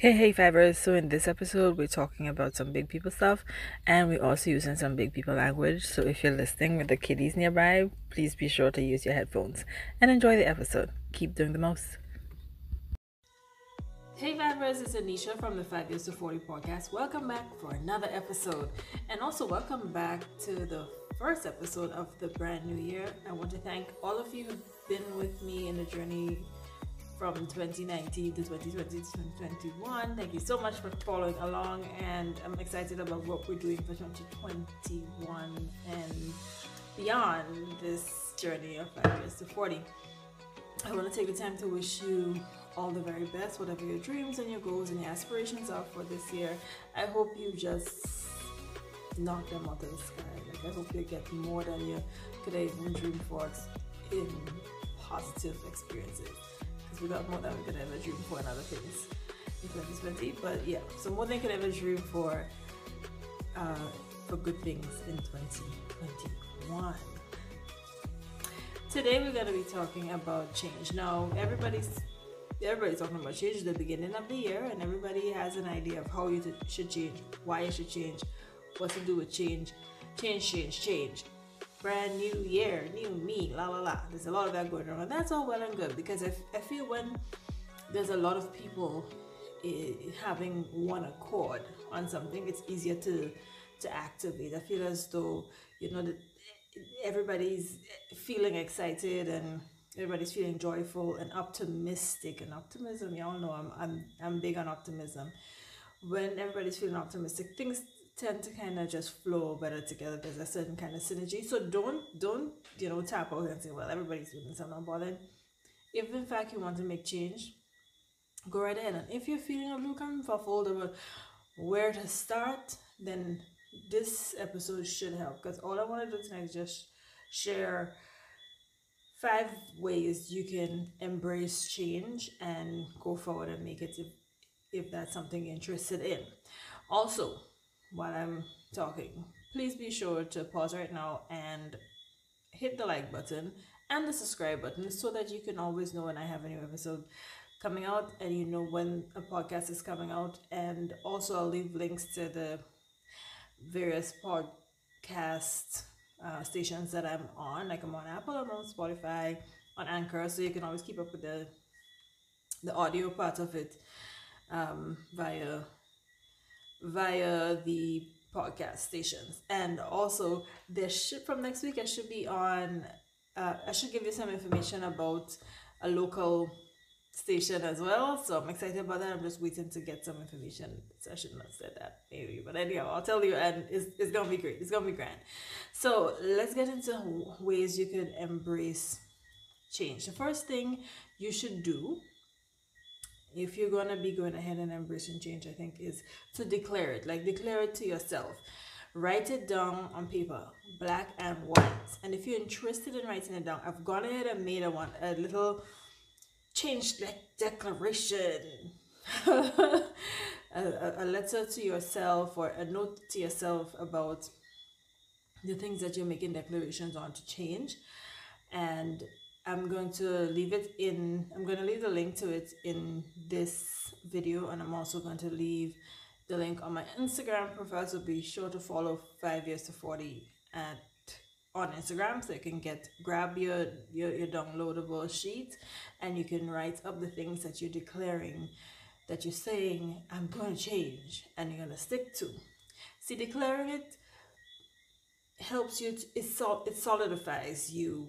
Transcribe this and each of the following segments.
Hey, hey, fibers. So, in this episode, we're talking about some big people stuff and we're also using some big people language. So, if you're listening with the kiddies nearby, please be sure to use your headphones and enjoy the episode. Keep doing the most. Hey, fibers, it's Anisha from the 5 Years to 40 podcast. Welcome back for another episode. And also, welcome back to the first episode of the brand new year. I want to thank all of you who've been with me in the journey from 2019 to 2020 to 2021. Thank you so much for following along, and I'm excited about what we're doing for 2021 and beyond this journey of five years to 40. I want to take the time to wish you all the very best, whatever your dreams and your goals and your aspirations are for this year. I hope you just knock them out of the sky. Like I hope you get more than you could even dream for in positive experiences we got more than we could ever dream for in other things in 2020. But yeah, so more than we could ever dream for uh, for good things in 2021. Today we're gonna be talking about change. Now everybody's everybody's talking about change at the beginning of the year, and everybody has an idea of how you should change, why you should change, what to do with change, change, change, change brand new year, new me, la la la. There's a lot of that going on, and that's all well and good because I, I feel when there's a lot of people eh, having one accord on something, it's easier to to activate. I feel as though you know that everybody's feeling excited and everybody's feeling joyful and optimistic and optimism. Y'all know I'm I'm I'm big on optimism. When everybody's feeling optimistic, things tend to kind of just flow better together. There's a certain kind of synergy. So don't don't you know tap out and say, well, everybody's doing this, I'm not bothered. If in fact you want to make change, go right ahead. And if you're feeling a little kind of about where to start, then this episode should help. Because all I want to do tonight is just share five ways you can embrace change and go forward and make it if, if that's something you're interested in. Also, while I'm talking, please be sure to pause right now and hit the like button and the subscribe button so that you can always know when I have a new episode coming out and you know when a podcast is coming out. And also, I'll leave links to the various podcast uh, stations that I'm on. Like I'm on Apple, I'm on Spotify, on Anchor, so you can always keep up with the the audio part of it um, via via the podcast stations. And also, this should from next week, I should be on. Uh, I should give you some information about a local station as well. So I'm excited about that. I'm just waiting to get some information. So I should not say that maybe, but anyhow, I'll tell you, and it's, it's gonna be great. It's gonna be grand. So let's get into ways you could embrace change. The first thing you should do if you're gonna be going ahead and embracing change, I think is to declare it. Like declare it to yourself. Write it down on paper, black and white. And if you're interested in writing it down, I've gone ahead and made a one a little change like declaration. a, a, a letter to yourself or a note to yourself about the things that you're making declarations on to change and I'm going to leave it in, I'm going to leave the link to it in this video and I'm also going to leave the link on my Instagram profile so be sure to follow 5 years to 40 at on Instagram so you can get grab your, your your downloadable sheet and you can write up the things that you're declaring that you're saying I'm going to change and you're going to stick to. See declaring it helps you to, it, sol- it solidifies you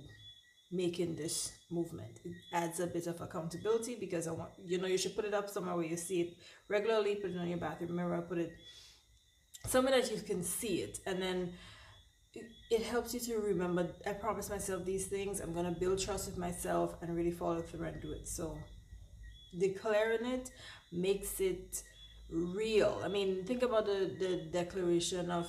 making this movement. It adds a bit of accountability because I want you know you should put it up somewhere where you see it regularly. Put it on your bathroom mirror. Put it somewhere that you can see it, and then it, helps you to remember. I promise myself these things. I'm gonna build trust with myself and really follow through and do it. So declaring it makes it real. I mean, think about the the declaration of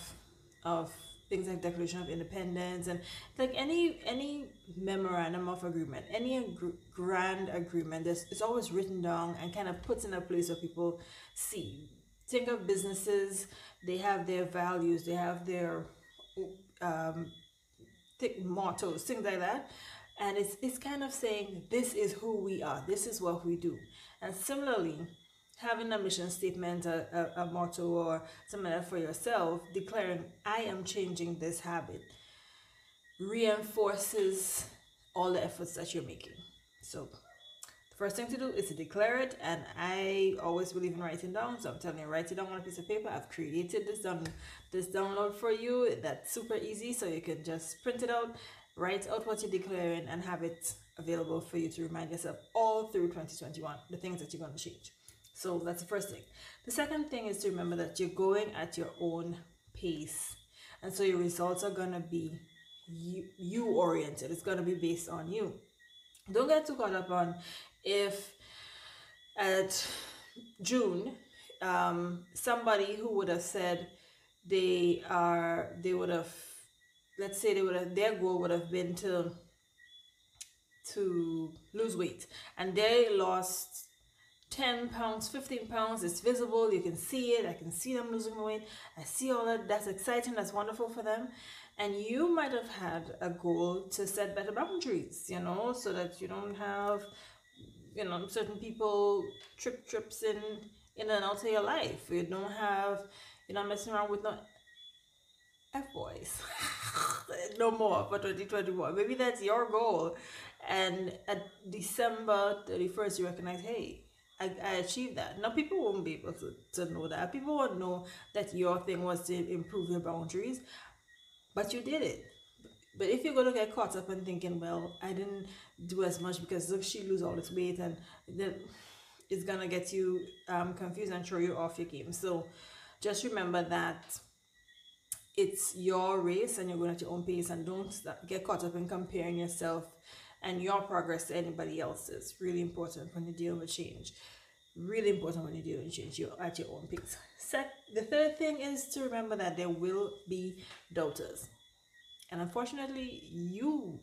of things like Declaration of Independence and like any any memorandum of agreement, any grand agreement, there's, it's always written down and kind of puts in a place where people see. Think of businesses; they have their values, they have their um, th- mottos, things like that, and it's it's kind of saying this is who we are, this is what we do, and similarly having a mission statement, a, a, a motto, or something like that for yourself, declaring, I am changing this habit, reinforces all the efforts that you're making. So, the first thing to do is to declare it, and I always believe in writing down. So I'm telling you, write it down on a piece of paper. I've created this down this download for you. That's super easy, so you can just print it out, write out what you're declaring, and have it available for you to remind yourself all through 2021 the things that you're going to change. So that's the first thing. The second thing is to remember that you're going at your own pace. And so your results are going to be you, you oriented. It's going to be based on you. Don't get too caught up on if at June, um, somebody who would have said they are, they would have, let's say they would have, their goal would have been to, to lose weight and they lost 10 pounds 15 pounds it's visible you can see it i can see them losing weight i see all that that's exciting that's wonderful for them and you might have had a goal to set better boundaries you know so that you don't have you know certain people trip trips in in and out of your life. You don't have you're not messing around with no f boys no more for 2021 maybe that's your goal. And at december 31st you recognize hey I, I achieved that. Now people won't be able to, to know that. People won't know that your thing was to improve your boundaries, but you did it. But if you're gonna get caught up in thinking, well, I didn't do as much because look, she lose all this weight, and then it's gonna get you um, confused and throw you off your game. So just remember that it's your race and you're going at your own pace, and don't get caught up in comparing yourself and your progress to anybody else's. Really important when you're dealing with change. Really important when you're with change. You're at your own pace. Sec- the third thing is to remember that there will be doubters. And unfortunately, you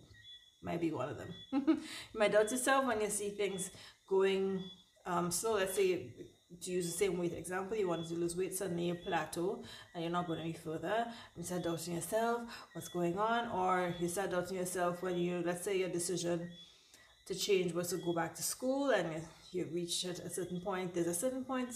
might be one of them. you might doubt yourself when you see things going um, slow. Let's say to use the same weight example, you wanted to lose weight, suddenly you plateau and you're not going any further. You start doubting yourself, what's going on, or you start doubting yourself when you, let's say, your decision to change was to go back to school and you, reach at a certain point. There's a certain point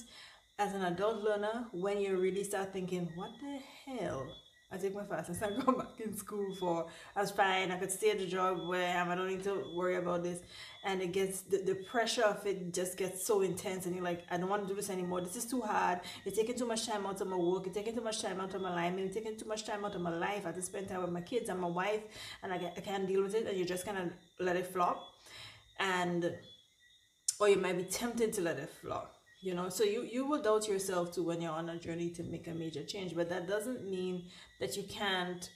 as an adult learner when you really start thinking, what the hell I take my fast and go back in school for I was fine, I could stay at the job where I am, I don't need to worry about this. And it gets the, the pressure of it just gets so intense and you're like, I don't want to do this anymore. This is too hard. It's taking too much time out of my work, it's taking too much time out of my life, it's taking too much time out of my life. I have to spend time with my kids and my wife and I, get, I can't deal with it and you just kinda let it flop. And or you might be tempted to let it flop you know? So you you will doubt yourself too when you're on a journey to make a major change but that doesn't mean that you can't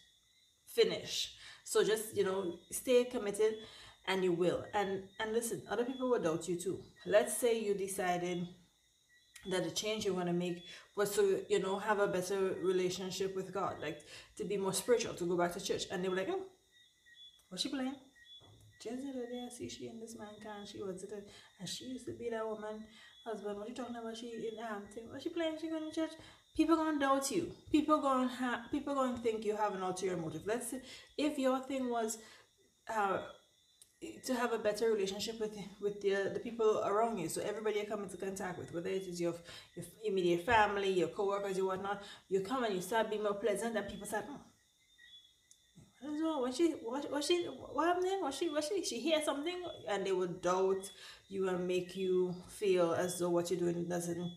finish. So just you know stay committed and you will. And and listen other people will doubt you too. Let's say you decided that the change you want to make was to you know have a better relationship with god like to be more spiritual to go back to church and they were like oh what's she playing just the other day I see she in this man can she was it and she used to be that woman husband, what you talking about? She in um thing, what she playing? She going to church. People gonna doubt you. People gonna have. People gonna think you have an ulterior motive. Let's say if your thing was, uh, to have a better relationship with with the the people around you. So everybody you come into contact with, whether it is your your immediate family, your coworkers, your whatnot, you come and you start being more pleasant, and people start. Oh, what she what, what she what happened? What she what she she hear something and they would doubt you and make you feel as though what you're doing doesn't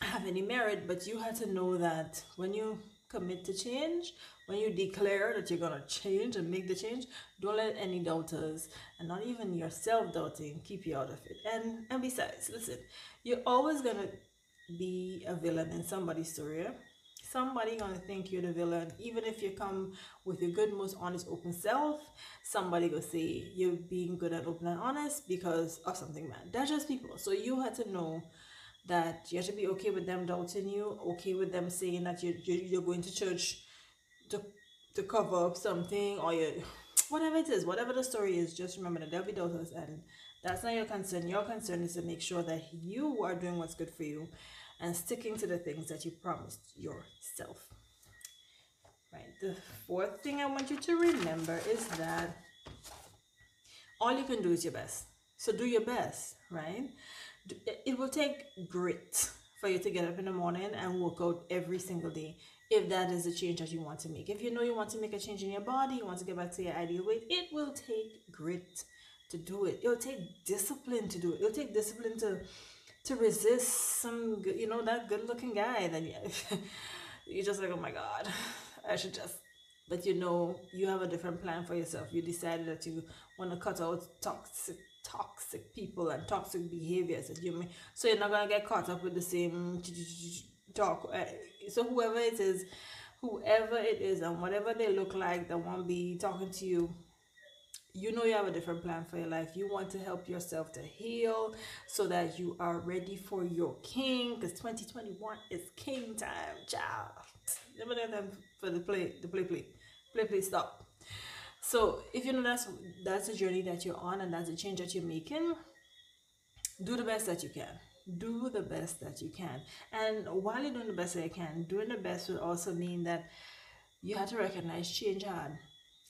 have any merit, but you had to know that when you commit to change, when you declare that you're gonna change and make the change, don't let any doubters and not even yourself doubting keep you out of it. And and besides, listen, you're always gonna be a villain in somebody's story. Somebody gonna think you're the villain, even if you come with your good, most honest, open self. Somebody gonna say you're being good and open and honest because of something bad. That's just people. So you had to know that you have to be okay with them doubting you, okay with them saying that you you're going to church to to cover up something or you whatever it is, whatever the story is. Just remember that there'll be doubters, and that's not your concern. Your concern is to make sure that you are doing what's good for you and sticking to the things that you promised yourself. Right. The fourth thing I want you to remember is that all you can do is your best. So do your best, right? it will take grit for you to get up in the morning and work out every single day if that is the change that you want to make. If you know you want to make a change in your body, you want to get back to your ideal weight, it will take grit to do it. It'll take discipline to do it. It'll take discipline to to resist some you know, that good looking guy that you, you're just like, oh my God, I should just but you know you have a different plan for yourself. You decided that you want to cut out toxic toxic people and toxic behaviors that you mean so you're not gonna get caught up with the same talk uh, so whoever it is whoever it is and whatever they look like that won't be talking to you you know you have a different plan for your life. You want to help yourself to heal so that you are ready for your king because 2021 is king time child. Never let them for the play the play play. Play play stop. So if you know that's that's a journey that you're on and that's a change that you're making do the best that you can. Do the best that you can. And while you're doing the best that you can doing the best will also mean that you have to recognize change hard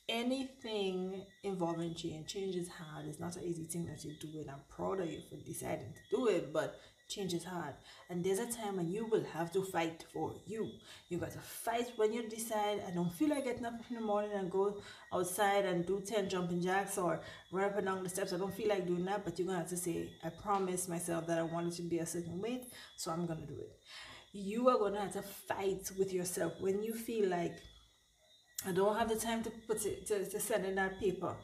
anything involving change change is hard. It's not an easy thing that you do and i'm proud of you for deciding to do it but change is hard. And there's a time when you will have to fight for you. You got to fight when you decide i don't feel like getting up in the morning and go outside and do 10 jumping jacks or run up and down the steps. I don't feel like doing that but you're gonna have to say i promised myself that i wanted to be a certain weight so i'm gonna do it. You are gonna have to fight with yourself. When you feel like I don't have the time to put it to, to send in that paper.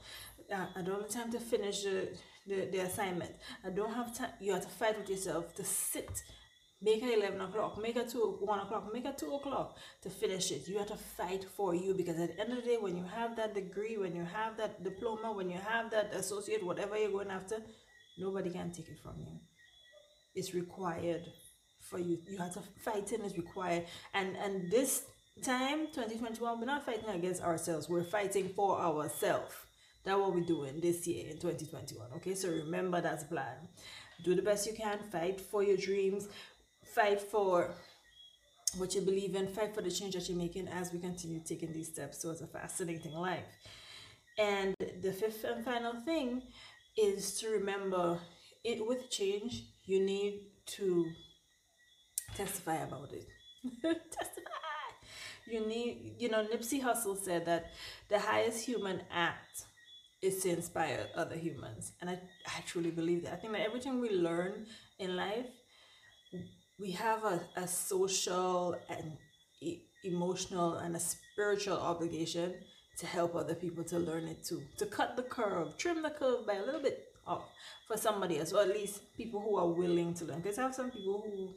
I don't have time to finish the the, the assignment. I don't have time. You have to fight with yourself to sit. Make it 11 o'clock, make it 2, 1 o'clock, make it 2 o'clock to finish it. You have to fight for you because at the end of the day, when you have that degree, when you have that diploma, when you have that associate, whatever you're going after, nobody can take it from you. It's required for you. You have to fighting is required. And and this time, 2021, we're not fighting against ourselves. We're fighting for ourselves that's what we're doing this year in 2021. Okay, so remember that's plan. Do the best you can, fight for your dreams, fight for what you believe in, fight for the change that you're making as we continue taking these steps towards a fascinating life. And the fifth and final thing is to remember it with change, you need to testify about it. You need, you know, Nipsey Hussle said that the highest human act is to inspire other humans. And I, I truly believe that. I think that everything we learn in life, we have a, a social and e- emotional and a spiritual obligation to help other people to learn it too. To cut the curve, trim the curve by a little bit off for somebody else, or at least people who are willing to learn. Because I have some people who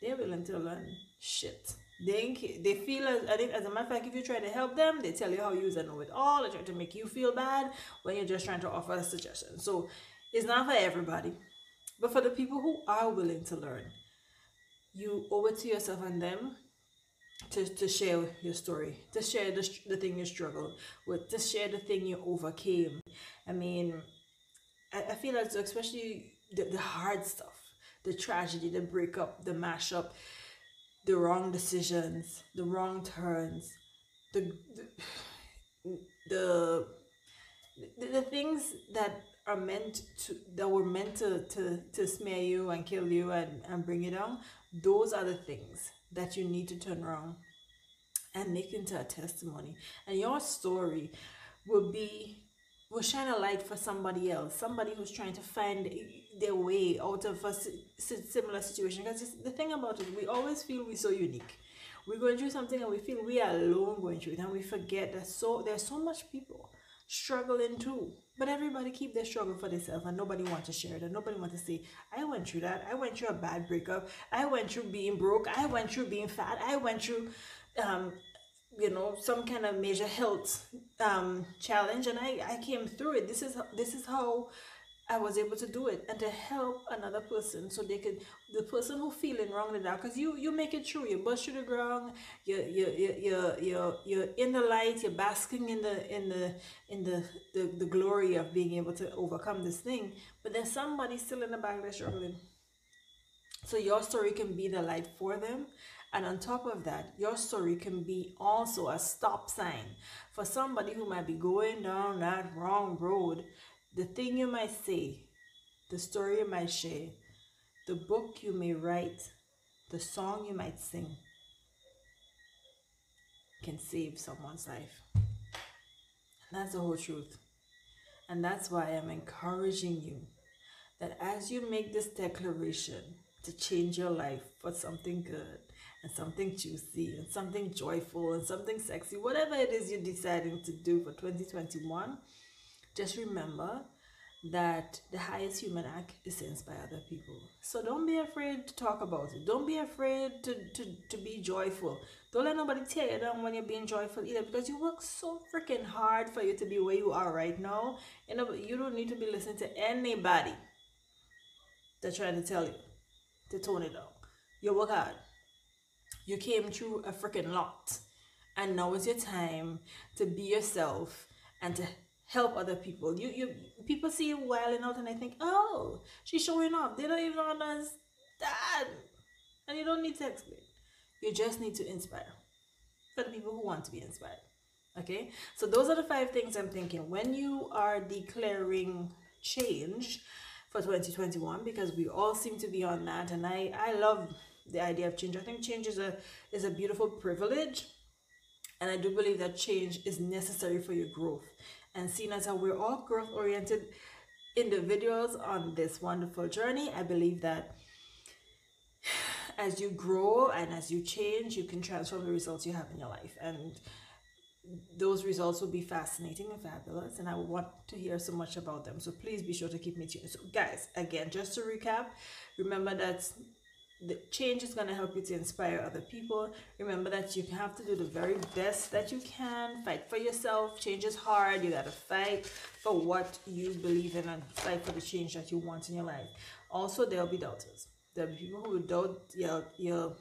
they're willing to learn shit they they feel as I think as a matter of fact, if you try to help them, they tell you how you know it all. They try to make you feel bad when you're just trying to offer a suggestion. So it's not for everybody, but for the people who are willing to learn, you owe it to yourself and them to, to share your story, to share the, the thing you struggled with, to share the thing you overcame. I mean, I, I feel as especially the, the hard stuff, the tragedy, the breakup, the mashup the wrong decisions, the wrong turns, the the the, the things that are meant to that were meant to, to, to smear you and kill you and, and bring you down, those are the things that you need to turn around and make into a testimony. And your story will be will shine a light for somebody else, somebody who's trying to find their way out of a similar situation. Because the thing about it, we always feel we're so unique. We're going through something and we feel we are alone going through it, and we forget that so there's so much people struggling too. But everybody keep their struggle for themselves, and nobody wants to share it. And nobody wants to say, "I went through that. I went through a bad breakup. I went through being broke. I went through being fat. I went through um, you know some kind of major health um, challenge and I, I came through it. This is this is how I was able to do it and to help another person so they could the person who feeling wrong now because you you make it true you bust through the ground you you you you you're, you're in the light you're basking in the in the in the, the the glory of being able to overcome this thing. But there's somebody still in the back that's struggling. So your story can be the light for them and on top of that, your story can be also a stop sign for somebody who might be going down that wrong road. The thing you might say, the story you might share the book you may write, the song you might sing can save someone's life. And that's the whole truth. And that's why I'm encouraging you that as you make this declaration to change your life for something good and something juicy and something joyful and something sexy, whatever it is you're deciding to do for 2021, just remember that the highest human act is to inspire other people. So don't be afraid to talk about it. Don't be afraid to, to, to be joyful. Don't let nobody tear you down when you're being joyful either because you work so freaking hard for you to be where you are right now. Know, you don't need to be listening to anybody that's trying to tell you to tone it down. You work hard. You came through a freaking lot. And now is your time to be yourself and to help other people. You you people see you wilding out and they think, oh, she's showing off. They don't even understand. And you don't need to explain. You just need to inspire for the people who want to be inspired. Okay, so those are the five things I'm thinking when you are declaring change for 2021 because we all seem to be on that, and I I love the idea of change. I think change is a is a beautiful privilege, and I do believe that change is necessary for your growth. And seeing as how we're all growth oriented individuals on this wonderful journey, I believe that as you grow and as you change, you can transform the results you have in your life. And those results will be fascinating and fabulous. And I want to hear so much about them. So please be sure to keep me tuned. So, guys, again, just to recap, remember that the change is going to help you to inspire other people. Remember that you have to do the very best that you can. Fight for yourself. Change is hard. You got to fight for what you believe in and fight for the change that you want in your life. Also, there'll be doubters There will be people who doubt your your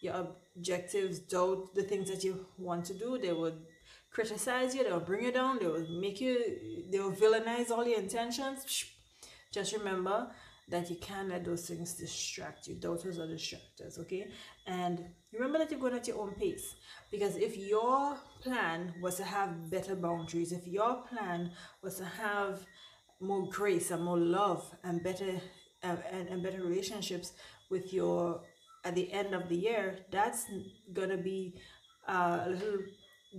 your objectives, doubt the things that you want to do, they would criticize you, they will bring you down, they will make you, they will villainize all your intentions. Just remember that you can't let those things distract you. Doubters are distractors, okay? And remember that you're going at your own pace. Because if your plan was to have better boundaries, if your plan was to have more grace and more love and better and, and better relationships with your at the end of the year that's gonna be uh, a little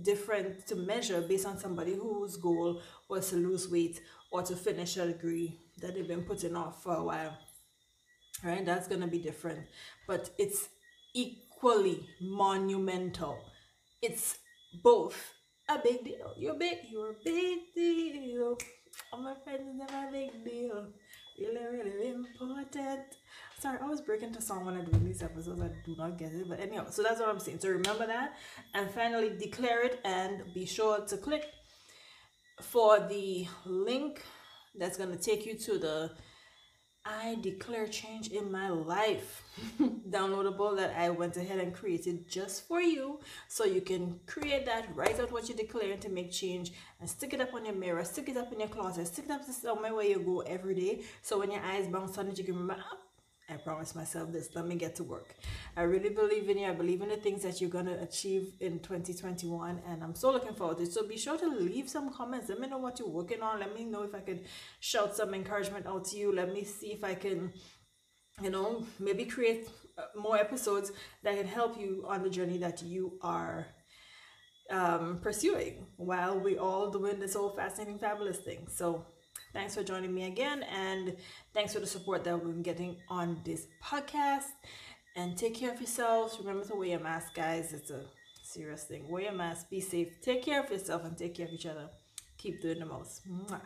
different to measure based on somebody whose goal was to lose weight or to finish a degree that they've been putting off for a while right that's gonna be different but it's equally monumental it's both a big deal you're big you're a big deal all my friends never a big deal really, really important. Sorry, I always break into song when I do these episodes. I do not get it. But anyhow, so that's what I'm saying. So remember that. And finally, declare it and be sure to click for the link that's going to take you to the I declare change in my life downloadable that I went ahead and created just for you. So you can create that, write out what you're declaring to make change, and stick it up on your mirror, stick it up in your closet, stick it up somewhere where you go every day. So when your eyes bounce on it, you can remember, oh, I promised myself this. Let me get to work. I really believe in you. I believe in the things that you're going to achieve in 2021. And I'm so looking forward to it. So be sure to leave some comments. Let me know what you're working on. Let me know if I can shout some encouragement out to you. Let me see if I can, you know, maybe create uh, more episodes that can help you on the journey that you are um, pursuing while we all doing this whole fascinating, fabulous thing. So Thanks for joining me again, and thanks for the support that we've been getting on this podcast. And take care of yourselves. Remember to wear your mask, guys. It's a serious thing. Wear your mask, be safe, take care of yourself, and take care of each other. Keep doing the most. Mwah.